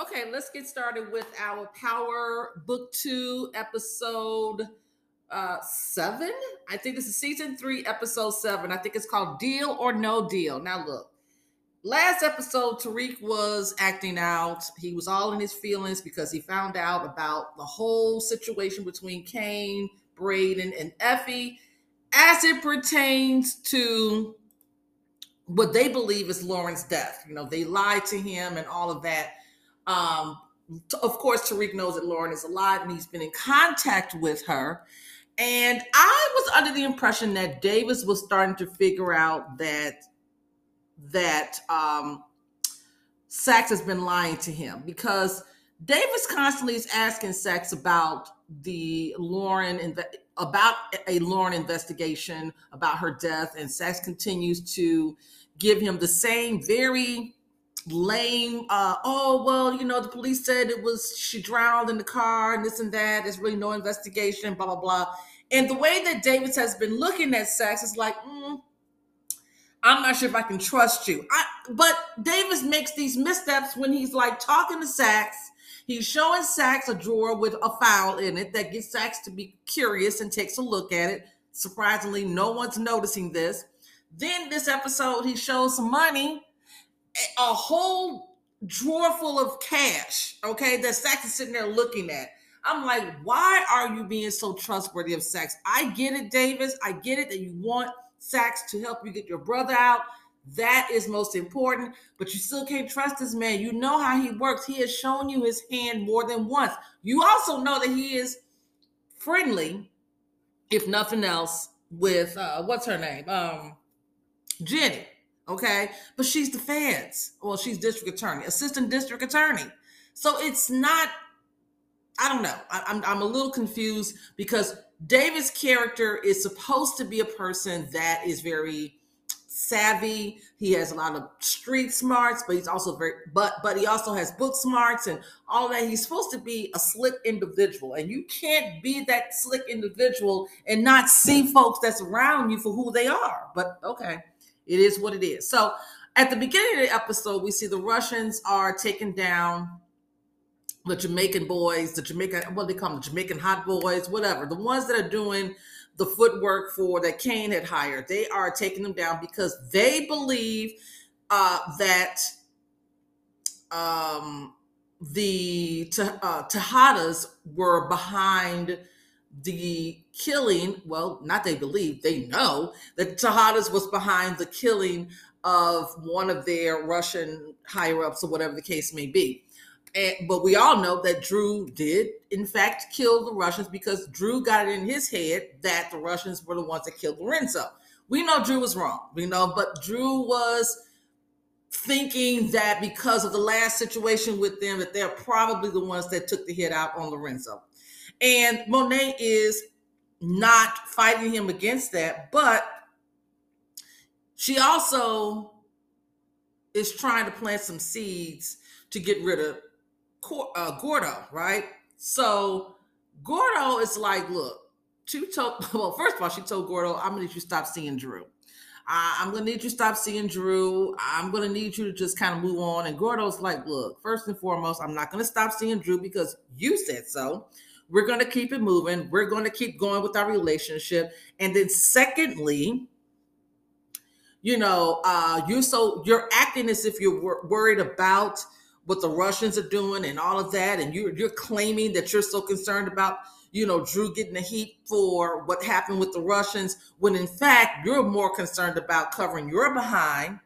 Okay, let's get started with our Power Book Two, episode uh seven. I think this is season three, episode seven. I think it's called Deal or No Deal. Now, look, last episode, Tariq was acting out. He was all in his feelings because he found out about the whole situation between Cane, Braden, and Effie as it pertains to what they believe is Lauren's death. You know, they lied to him and all of that um, of course, Tariq knows that Lauren is alive and he's been in contact with her. And I was under the impression that Davis was starting to figure out that that um, Saxe has been lying to him because Davis constantly is asking Saxe about the Lauren and about a Lauren investigation about her death, and Saxe continues to give him the same very lame uh oh well you know the police said it was she drowned in the car and this and that. There's really no investigation blah blah blah. And the way that davis has been looking at Saxe is like mm, i'm not sure if i can trust you. I, but davis makes these missteps when he's like talking to Saxe he's showing Saxe a drawer with a file in it that gets Saxe to be curious and takes a look at it. Surprisingly no one's noticing this. Then this episode he shows some money a whole drawer full of cash, okay, that Saxe is sitting there looking at. I'm like, why are you being so trustworthy of Saxe? I get it, Davis. I get it that you want Saxe to help you get your brother out. That is most important, but you still can't trust this man. You know how he works. He has shown you his hand more than once. You also know that he is friendly, if nothing else, with uh, what's her name? Um, Jenny. Okay. But she's the feds. Well, she's district attorney, assistant district attorney. So it's not, I don't know. I, I'm, I'm a little confused because David's character is supposed to be a person that is very savvy. He has a lot of street smarts, but he's also very but but he also has book smarts and all that. He's supposed to be a slick individual, and you can't be that slick individual and not see folks that's around you for who they are. But okay. It is what it is. So at the beginning of the episode, we see the Russians are taking down the Jamaican boys, the Jamaican, what they call them, the Jamaican hot boys, whatever, the ones that are doing the footwork for that Cane had hired. They are taking them down because they believe uh, that um, the uh, Tejadas were behind the killing, well, not they believe, they know that Tejadas was behind the killing of one of their Russian higher ups or whatever the case may be. And, but we all know that Drew did, in fact, kill the Russians because Drew got it in his head that the Russians were the ones that killed Lorenzo. We know Drew was wrong, we know, but Drew was thinking that because of the last situation with them, that they're probably the ones that took the hit out on Lorenzo. And Monet is not fighting him against that, but she also is trying to plant some seeds to get rid of uh, Gordo, right? So Gordo is like, look, she told, well, first of all, she told Gordo, I'm gonna need you to stop seeing Drew. I'm gonna need you to stop seeing Drew. I'm gonna need you to just kind of move on. And Gordo's like, look, first and foremost, I'm not gonna stop seeing Drew because you said so. We're going to keep it moving. We're going to keep going with our relationship. And then, secondly, you know, uh, you so you're acting as if you're wor- worried about what the Russians are doing and all of that, and you're you're claiming that you're so concerned about you know Drew getting the heat for what happened with the Russians, when in fact you're more concerned about covering your behind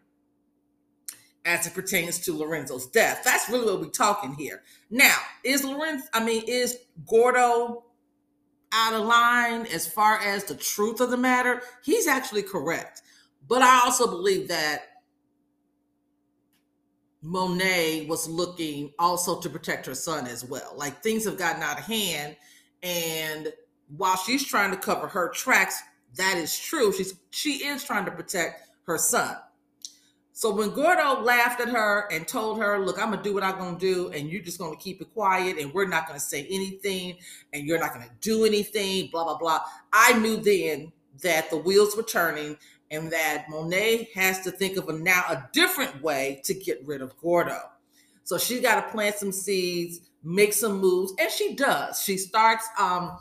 as it pertains to Lorenzo's death. That's really what we're talking here. Now, is Lorenzo, I mean, is Gordo out of line as far as the truth of the matter? He's actually correct. But I also believe that Monet was looking also to protect her son as well. Like things have gotten out of hand. And while she's trying to cover her tracks, that is true. She's she is trying to protect her son. So when Gordo laughed at her and told her, "Look, I'm gonna do what I'm gonna do, and you're just gonna keep it quiet, and we're not gonna say anything, and you're not gonna do anything," blah blah blah. I knew then that the wheels were turning, and that Monet has to think of a now a different way to get rid of Gordo. So she got to plant some seeds, make some moves, and she does. She starts um,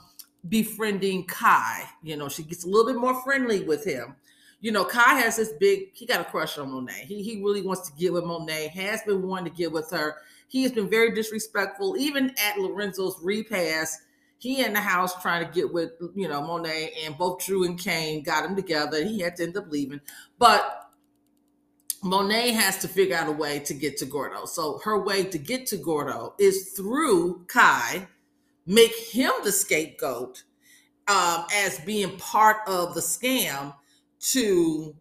befriending Kai. You know, she gets a little bit more friendly with him. You know, Kai has this big, he got a crush on Monet. He, he really wants to get with Monet, has been wanting to get with her. He has been very disrespectful, even at Lorenzo's repast. He in the house trying to get with, you know, Monet, and both Drew and Cane got him together. He had to end up leaving. But Monet has to figure out a way to get to Gordo. So her way to get to Gordo is through Kai, make him the scapegoat um, as being part of the scam to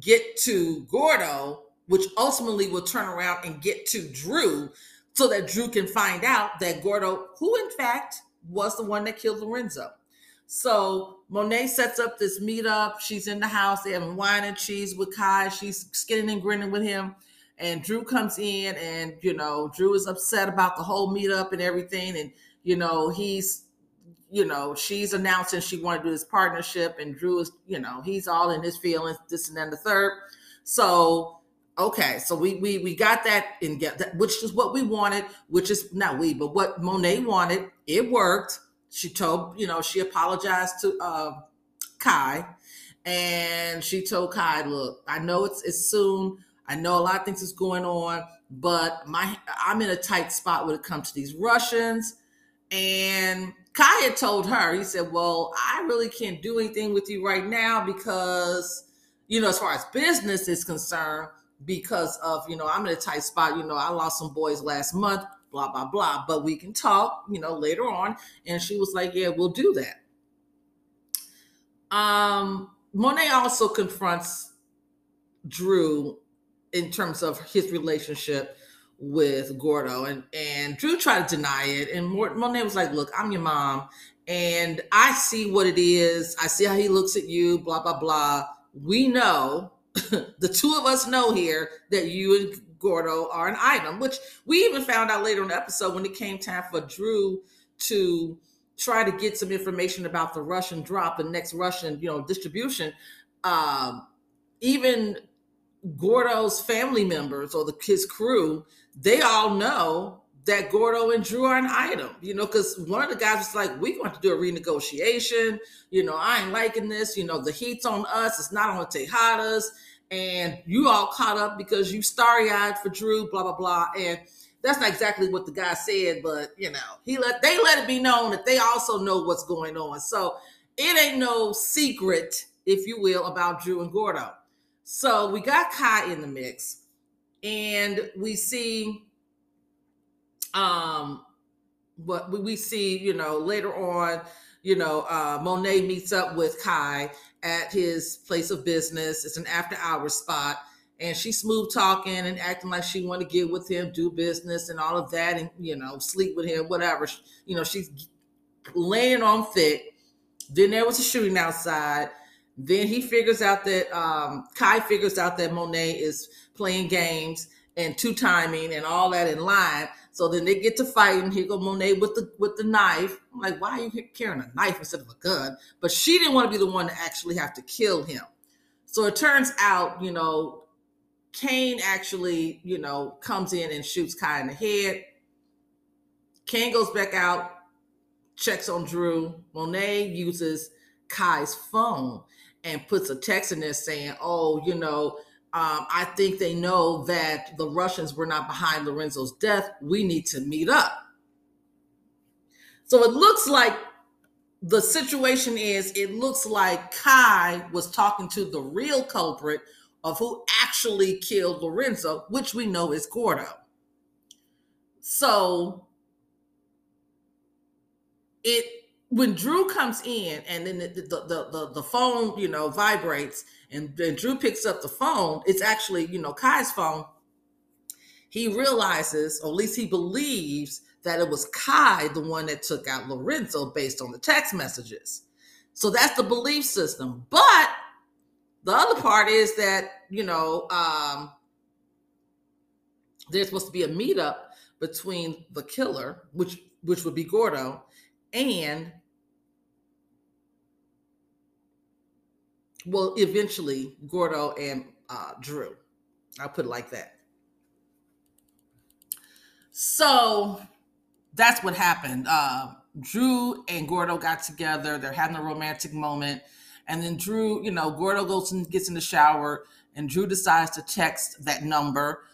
get to Gordo, which ultimately will turn around and get to Drew so that Drew can find out that Gordo, who in fact was the one that killed Lorenzo. So Monet sets up this meetup. She's in the house. They're having wine and cheese with Kai. She's skinning and grinning with him. And Drew comes in, and you know, Drew is upset about the whole meetup and everything. And you know, he's, you know, she's announcing she wanted to do this partnership, and Drew is, you know, he's all in his feelings, this and then the third. So okay, so we we we got that in get that, which is what we wanted, which is not we, but what Monet wanted. It worked she told you know she apologized to uh, Kai, and she told Kai, "Look, I know it's it's soon. I know a lot of things is going on, but my I'm in a tight spot when it comes to these Russians." And Kai had told her, he said, "Well, I really can't do anything with you right now because, you know, as far as business is concerned." because of you know i'm in a tight spot you know i lost some boys last month blah blah blah but we can talk you know later on and she was like yeah we'll do that um monet also confronts drew in terms of his relationship with gordo and and drew tried to deny it and monet was like look i'm your mom and i see what it is i see how he looks at you blah blah blah we know the two of us know here that you and Gordo are an item, which we even found out later in the episode when it came time for Drew to try to get some information about the Russian drop, the next Russian, you know, distribution. Um, even Gordo's family members or the his crew, they all know that Gordo and Drew are an item, you know, because one of the guys was like, we want to do a renegotiation. You know, I ain't liking this. You know, the heat's on us. It's not on Tejadas and you all caught up because you starry eyed for Drew, blah blah blah, and that's not exactly what the guy said, but you know, he let they let it be known that they also know what's going on. So it ain't no secret, if you will, about Drew and Gordo. So we got Kai in the mix, and we see um what we see, you know, later on, you know, uh Monet meets up with Kai at his place of business. It's an after hours spot. And she's smooth talking and acting like she want to get with him, do business and all of that, and you know, sleep with him, whatever. You know, she's laying on thick. Then there was a shooting outside. Then he figures out that um, Kai figures out that Monet is playing games and two timing and all that in line. So then they get to fighting. Here go Monet with the with the knife. I'm like, why are you carrying a knife instead of a gun? But she didn't want to be the one to actually have to kill him. So it turns out, you know, Cane actually, you know, comes in and shoots Kai in the head. Cane goes back out, checks on Drew. Monet uses Kai's phone and puts a text in there saying, "Oh, you know." um, I think they know that the Russians were not behind Lorenzo's death. We need to meet up. So it looks like the situation is it looks like Kai was talking to the real culprit of who actually killed Lorenzo, which we know is Gordo. So it when Drew comes in and then the the the, the, the phone, you know, vibrates and then Drew picks up the phone, it's actually, you know, Kai's phone. He realizes, or at least he believes, that it was Kai the one that took out Lorenzo based on the text messages. So that's the belief system. But the other part is that, you know, um, there's supposed to be a meetup between the killer, which which would be Gordo, and well, eventually Gordo and uh, Drew. I'll put it like that. So that's what happened. Uh, Drew and Gordo got together. They're having a romantic moment. And then Drew, you know, Gordo goes and gets in the shower, and Drew decides to text that number,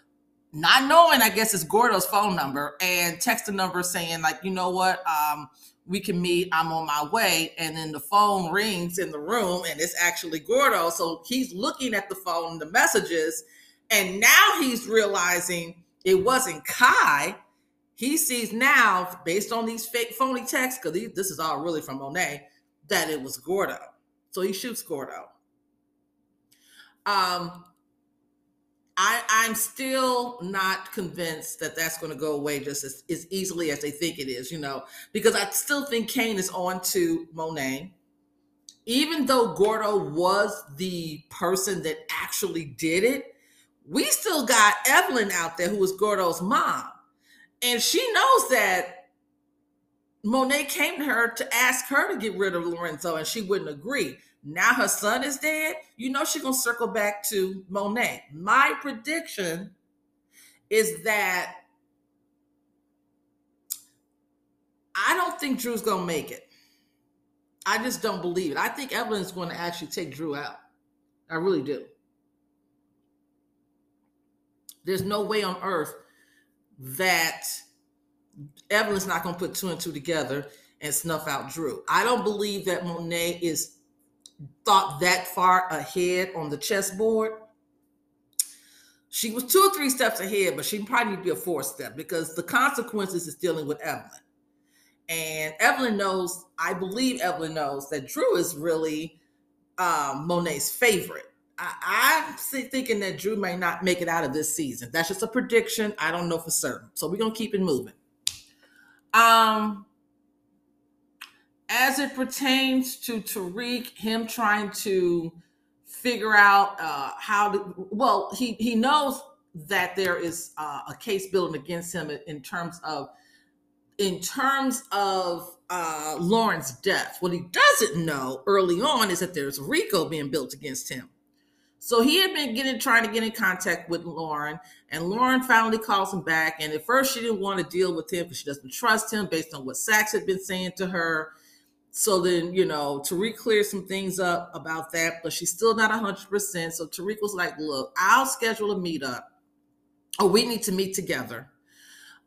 not knowing, I guess, it's Gordo's phone number, and text the number saying, like, you know what, um, we can meet. I'm on my way. And then the phone rings in the room, and it's actually Gordo. So he's looking at the phone, the messages, and now he's realizing it wasn't Kai he sees now, based on these fake phony texts, because this is all really from Monet, that it was Gordo. So he shoots Gordo. Um, I, I'm still not convinced that that's going to go away just as, as easily as they think it is, you know, because I still think Cane is on to Monet. Even though Gordo was the person that actually did it, we still got Evelyn out there who was Gordo's mom. And she knows that Monet came to her to ask her to get rid of Lorenzo, and she wouldn't agree. Now her son is dead. You know she's gonna circle back to Monet. My prediction is that I don't think Drew's gonna make it. I just don't believe it. I think Evelyn's going to actually take Drew out. I really do. There's no way on earth that Evelyn's not going to put two and two together and snuff out Drew. I don't believe that Monet is thought that far ahead on the chessboard. She was two or three steps ahead, but she probably need to be a fourth step because the consequences is dealing with Evelyn. And Evelyn knows, I believe Evelyn knows that Drew is really um, Monet's favorite. I, am thinking that Drew may not make it out of this season. That's just a prediction. I don't know for certain. So we're gonna keep it moving. Um, as it pertains to Tariq, him trying to figure out uh, how to, well, he he knows that there is uh, a case building against him in terms of in terms of uh, Lauren's death. What he doesn't know early on is that there's RICO being built against him. So he had been getting trying to get in contact with Lauren, and Lauren finally calls him back. And at first, she didn't want to deal with him because she doesn't trust him based on what Saxe had been saying to her. So then, you know, Tariq cleared some things up about that, but she's still not 100%. So Tariq was like, Look, I'll schedule a meetup, or we need to meet together.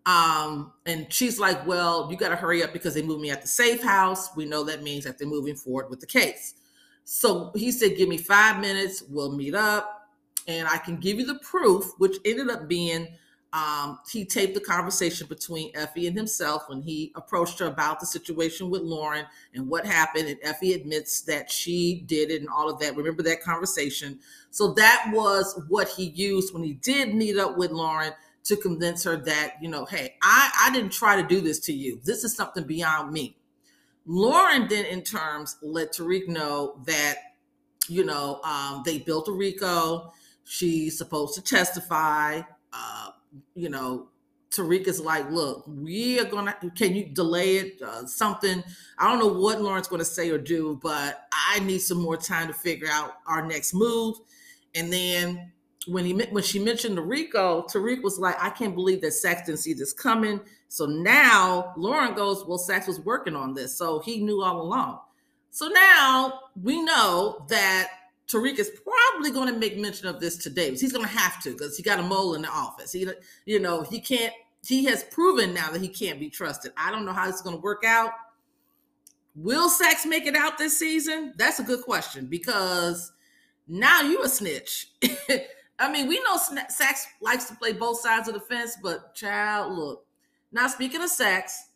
Um, and she's like, Well, you got to hurry up because they moved me at the safe house. We know that means that they're moving forward with the case. So he said, Give me five minutes, we'll meet up, and I can give you the proof, which ended up being um, he taped the conversation between Effie and himself when he approached her about the situation with Lauren and what happened. And Effie admits that she did it and all of that. Remember that conversation? So that was what he used when he did meet up with Lauren to convince her that, you know, hey, I, I didn't try to do this to you. This is something beyond me. Lauren then, in terms, let Tariq know that, you know, um, they built a RICO. She's supposed to testify. Uh, you know, Tariq is like, look, we are gonna. Can you delay it? Uh, something. I don't know what Lauren's to say or do, but I need some more time to figure out our next move. And then when he when she mentioned the RICO, Tariq was like, I can't believe that didn't see this coming. So now Lauren goes, Well, Saxe was working on this. So he knew all along. So now we know that Tariq is probably going to make mention of this to Davis. He's going to have to because he got a mole in the office. He, you know, he can't. He has proven now that he can't be trusted. I don't know how this is going to work out. Will Saxe make it out this season? That's a good question because now you a snitch. I mean, we know Saxe likes to play both sides of the fence, but child, look. Now, speaking of Saxe,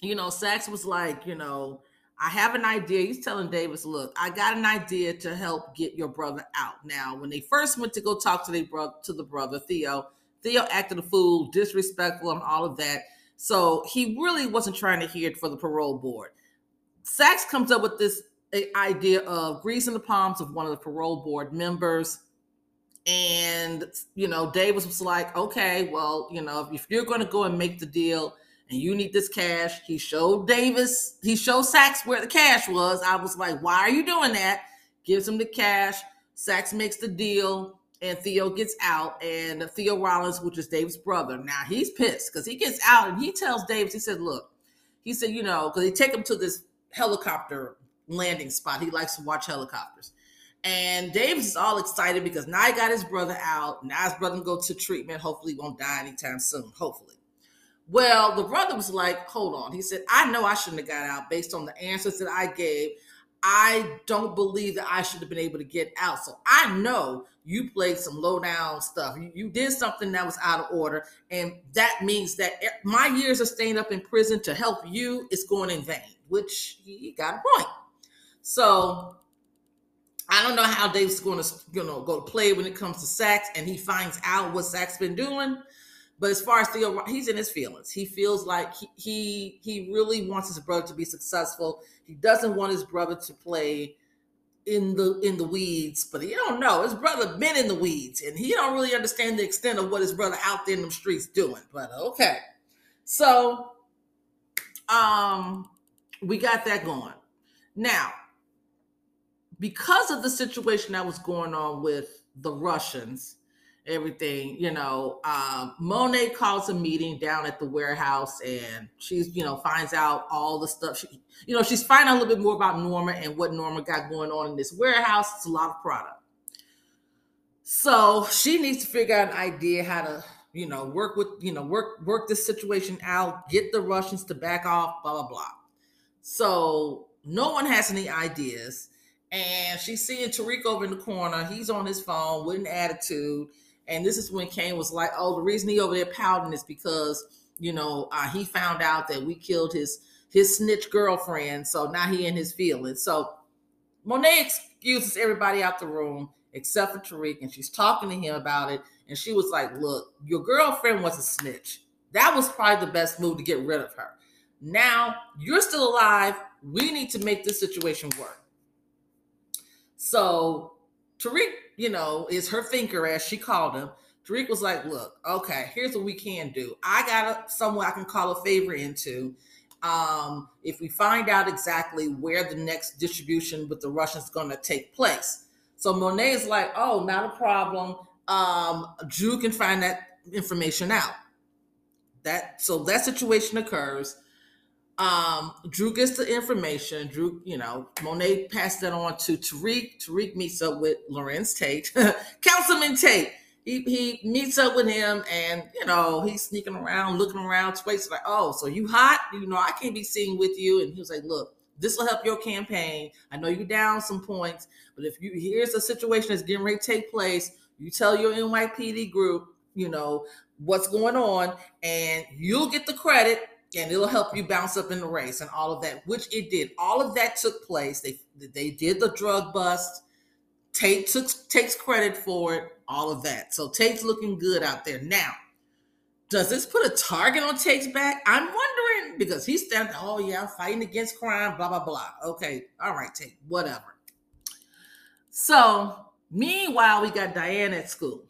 you know, Saxe was like, you know, I have an idea. He's telling Davis, look, I got an idea to help get your brother out. Now, when they first went to go talk to their brother to the brother, Theo, Theo acted a fool, disrespectful, and all of that. So he really wasn't trying to hear it for the parole board. Saxe comes up with this uh, idea of greasing the palms of one of the parole board members and, you know, Davis was like, okay, well, you know, if you're going to go and make the deal and you need this cash, he showed Davis, he showed Saxe where the cash was. I was like, why are you doing that? Gives him the cash. Saxe makes the deal. and Theo gets out, and Theo Rollins, which is Dave's brother, now he's pissed because he gets out and he tells Davis, he said, "Look," he said, "You know," because they take him to this helicopter landing spot. He likes to watch helicopters. And Davis is all excited because now he got his brother out. Now his brother can go to treatment. Hopefully, he won't die anytime soon. Hopefully. Well, the brother was like, hold on. He said, I know I shouldn't have got out based on the answers that I gave. I don't believe that I should have been able to get out. So I know you played some low down stuff. You, you did something that was out of order. And that means that my years of staying up in prison to help you is going in vain, which he got a point. So I don't know how Dave's going to you know go to play when it comes to Saxe, and he finds out what Saxe been doing. But as far as Theo, he's in his feelings. He feels like he, he he really wants his brother to be successful. He doesn't want his brother to play in the in the weeds, but he don't know. His brother been in the weeds, and he don't really understand the extent of what his brother out there in the streets doing. But okay, so um, we got that going. Now, because of the situation that was going on with the Russians, everything, you know, um, Monet calls a meeting down at the warehouse and she's, you know, finds out all the stuff. She, you know, she's finding out a little bit more about Norma and what Norma got going on in this warehouse. It's a lot of product. So she needs to figure out an idea how to, you know, work with, you know, work work this situation out, get the Russians to back off, blah blah blah. So no one has any ideas. And she's seeing Tariq over in the corner. He's on his phone with an attitude and this is when Cane was like, "Oh, the reason he over there pouting is because you know uh, he found out that we killed his his snitch girlfriend, so now he in his feelings." So Monet excuses everybody out the room except for Tariq, and she's talking to him about it. And she was like, "Look, your girlfriend was a snitch. That was probably the best move to get rid of her. Now you're still alive. We need to make this situation work." So Tariq you know, is her thinker, as she called him. Tariq was like, look, okay, here's what we can do. I got a, someone I can call a favor into. Um, if we find out exactly where the next distribution with the Russians is going to take place. So Monet is like, oh, not a problem. Um, Drew can find that information out. That so that situation occurs. Um, Drew gets the information. Drew, you know, Monet passed that on to Tariq. Tariq meets up with Larenz Tate, Councilman Tate. He, he meets up with him and, you know, he's sneaking around, looking around. Tate's like, oh, so you hot? You know, I can't be seen with you. And he was like, look, this will help your campaign. I know you're down some points, but if you here's a situation that's getting ready to take place, you tell your NYPD group, you know, what's going on, and you'll get the credit and it'll help you bounce up in the race and all of that, which it did. All of that took place. They they did the drug bust. Tate took takes credit for it. All of that. So Tate's looking good out there now. Does this put a target on Tate's back? I'm wondering because he's standing. Oh yeah, fighting against crime. Blah blah blah. Okay, all right, Tate. Whatever. So meanwhile, we got Diane at school.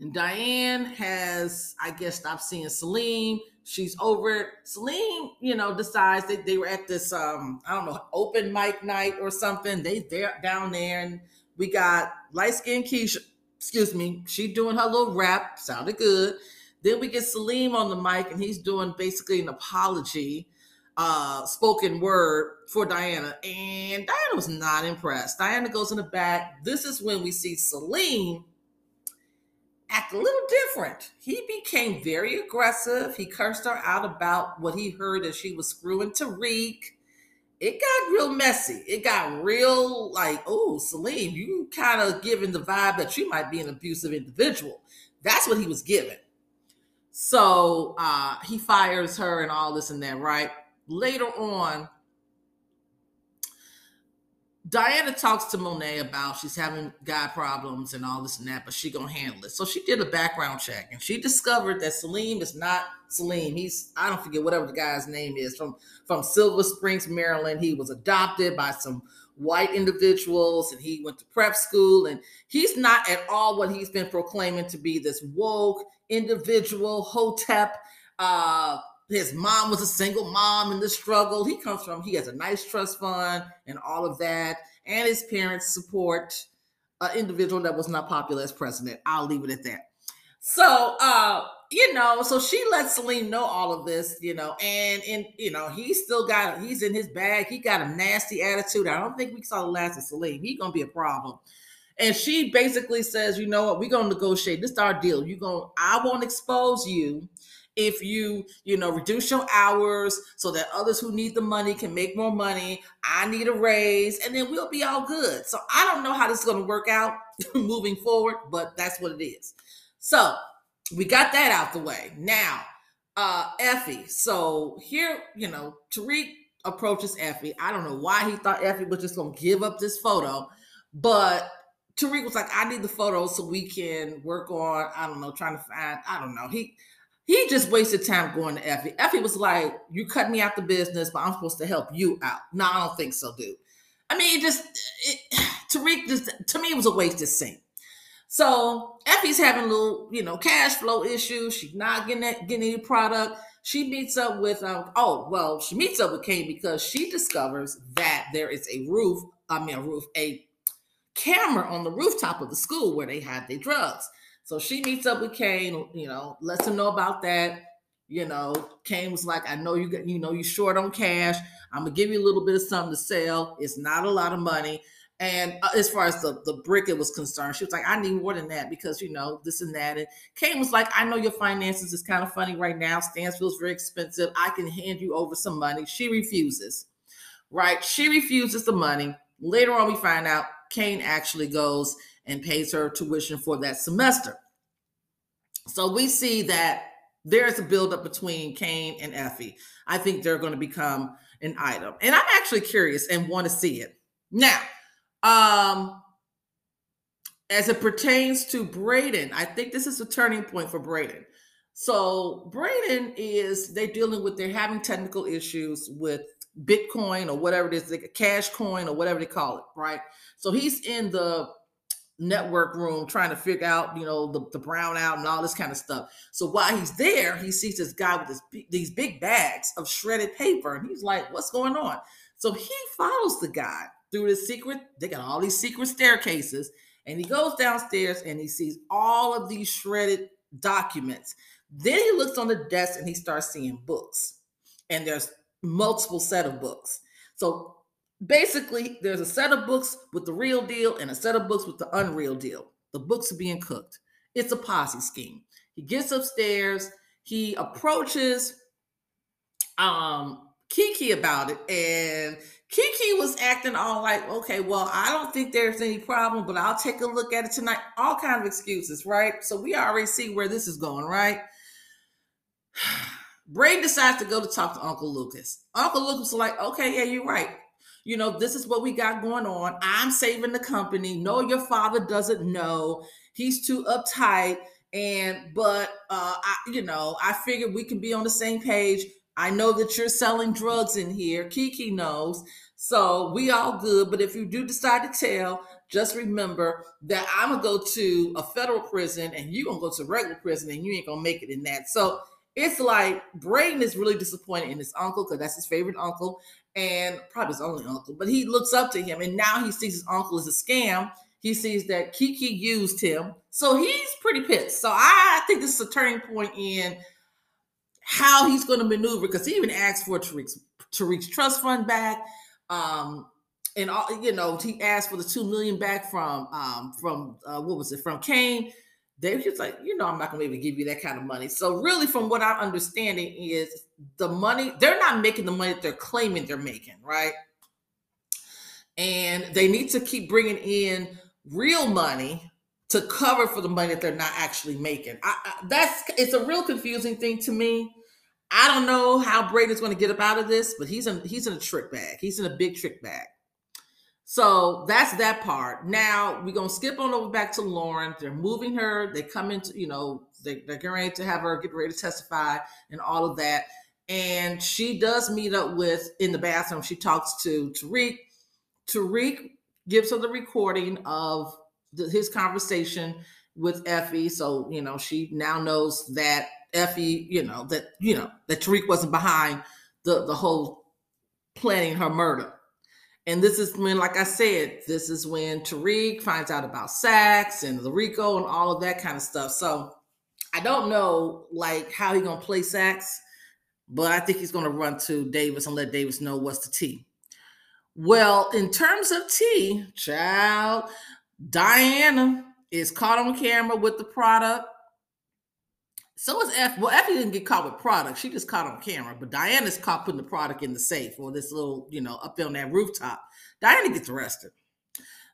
And Diane has, I guess, stopped seeing Salim she's over. Celine, you know, decides that they were at this um, I don't know, open mic night or something. They they're down there and we got light skinned Keisha, excuse me, she doing her little rap, sounded good. Then we get Salim on the mic and he's doing basically an apology, uh, spoken word for Diana. And Diana was not impressed. Diana goes in the back. This is when we see Salim act a little different. He became very aggressive. He cursed her out about what he heard that she was screwing Tariq. It got real messy. It got real like, oh, Salim, you kind of giving the vibe that you might be an abusive individual. That's what he was giving. So uh, he fires her and all this and that, right? Later on, Diana talks to Monet about she's having guy problems and all this and that, but she gonna handle it. So she did a background check and she discovered that Salim is not Salim. He's I don't forget whatever the guy's name is from from Silver Springs, Maryland. He was adopted by some white individuals and he went to prep school and he's not at all what he's been proclaiming to be this woke individual hotep uh his mom was a single mom in the struggle. He comes from, he has a nice trust fund and all of that, and his parents support an individual that was not popular as president. I'll leave it at that. So, uh, you know, so she lets Salim know all of this, you know, and and you know, he's still got he's in his bag. He got a nasty attitude. I don't think we saw the last of Salim. He's gonna be a problem. And she basically says, you know what, we're gonna negotiate. This is our deal. You're gonna, I won't expose you if you, you know, reduce your hours so that others who need the money can make more money. I need a raise, and then we'll be all good. So I don't know how this is gonna work out moving forward, but that's what it is. So we got that out the way. Now, uh Effie. So here, you know, Tariq approaches Effie. I don't know why he thought Effie was just gonna give up this photo, but Tariq was like, I need the photo so we can work on, I don't know, trying to find, I don't know. He he just wasted time going to Effie. Effie was like, You cut me out the business, but I'm supposed to help you out. No, I don't think so, dude. I mean, it just it, Tariq just to me it was a wasted scene. So Effie's having a little, you know, cash flow issues. She's not getting that, getting any product. She meets up with um, oh well, she meets up with Cane because she discovers that there is a roof, I mean a roof, a camera on the rooftop of the school where they had their drugs. So she meets up with Cane, you know, lets him know about that. You know, Cane was like, I know you got, you know, you short on cash. I'm gonna give you a little bit of something to sell. It's not a lot of money. And uh, as far as the, the brick it was concerned, she was like, I need more than that because, you know, this and that. And Cane was like, I know your finances is kind of funny right now. Stansfield's very expensive. I can hand you over some money. She refuses, right? She refuses the money. Later on, we find out Cane actually goes and pays her tuition for that semester. So we see that there's a buildup between Cane and Effie. I think they're going to become an item. And I'm actually curious and want to see it. Now, um, as it pertains to Brayden, I think this is a turning point for Brayden. So Brayden is they're dealing with they're having technical issues with Bitcoin or whatever it is, like a cash coin or whatever they call it, right? So he's in the network room trying to figure out, you know, the, the brown out and all this kind of stuff. So while he's there, he sees this guy with this, these big bags of shredded paper, and he's like, "What's going on?" So he follows the guy through the secret, they got all these secret staircases, and he goes downstairs and he sees all of these shredded documents. Then he looks on the desk and he starts seeing books. And there's multiple set of books. So basically, there's a set of books with the real deal and a set of books with the unreal deal. The books are being cooked. It's a Ponzi scheme. He gets upstairs, he approaches um Kiki about it, and Kiki was acting all like, okay, well, I don't think there's any problem, but I'll take a look at it tonight. All kind of excuses, right? So we already see where this is going, right? Bray decides to go to talk to Uncle Lucas. Uncle Lucas is like, okay, yeah, you're right. You know, this is what we got going on. I'm saving the company. No, your father doesn't know. He's too uptight. And but uh I, you know, I figured we can be on the same page. I know that you're selling drugs in here. Kiki knows. So we all good. But if you do decide to tell, just remember that I'm gonna go to a federal prison and you're gonna go to regular prison and you ain't gonna make it in that. So it's like Brayden is really disappointed in his uncle because that's his favorite uncle and probably his only uncle. But he looks up to him and now he sees his uncle as a scam. He sees that Kiki used him. So he's pretty pissed. So I think this is a turning point in how he's going to maneuver because he even asked for Tariq's, Tariq's trust fund back. Um, and all, you know, he asked for the two million back from um, from uh, what was it from Cane. They was like, you know, I'm not gonna be able to give you that kind of money. So really, from what I'm understanding, is the money they're not making the money that they're claiming they're making, right? And they need to keep bringing in real money to cover for the money that they're not actually making. I, I, that's it's a real confusing thing to me I don't know how Brayden's going to get up out of this, but he's in he's in a trick bag. He's in a big trick bag. So that's that part. Now we're gonna skip on over back to Lauren. They're moving her. They come into, you know, they, they're getting ready to have her get ready to testify and all of that. And she does meet up with in the bathroom. She talks to Tariq. Tariq gives her the recording of the, his conversation with Effie. So, you know, she now knows that Effie, you know, that, you know, that Tariq wasn't behind the, the whole planning her murder. And this is when, like I said, this is when Tariq finds out about Saxe and the Rico and all of that kind of stuff. So I don't know like how he gonna play Saxe, but I think he's gonna run to Davis and let Davis know what's the T. Well, in terms of T, child, Diana is caught on camera with the product. So is F. Well, Effie didn't get caught with product. She just caught on camera. But Diana's caught putting the product in the safe or this little, you know, up on that rooftop. Diana gets arrested.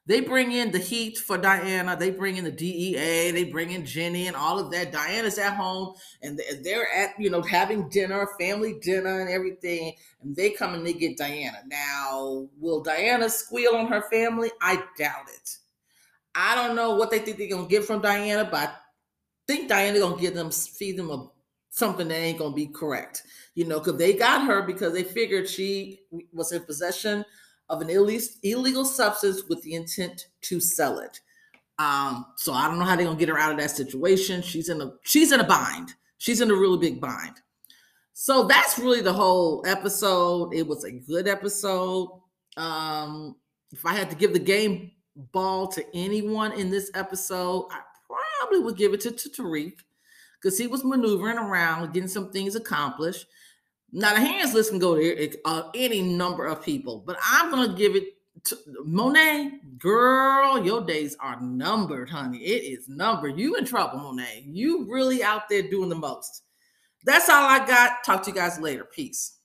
They bring in the heat for Diana. They bring in the DEA. They bring in Jenny and all of that. Diana's at home and they're at, you know, having dinner, family dinner and everything. And they come and they get Diana. Now, will Diana squeal on her family? I doubt it. I don't know what they think they're gonna get from Diana, but I think Diana gonna give them feed them a, something that ain't gonna be correct. You know, because they got her because they figured she was in possession of an illegal substance with the intent to sell it. Um, so I don't know how they're gonna get her out of that situation. She's in a she's in a bind. She's in a really big bind. So that's really the whole episode. It was a good episode. Um, if I had to give the game ball to anyone in this episode, I probably would give it to, to Tariq because he was maneuvering around, getting some things accomplished. Now the hands list can go to uh, any number of people, but I'm gonna give it to Monet. Girl, your days are numbered, honey. It is numbered. You in trouble, Monet. You really out there doing the most. That's all I got. Talk to you guys later. Peace.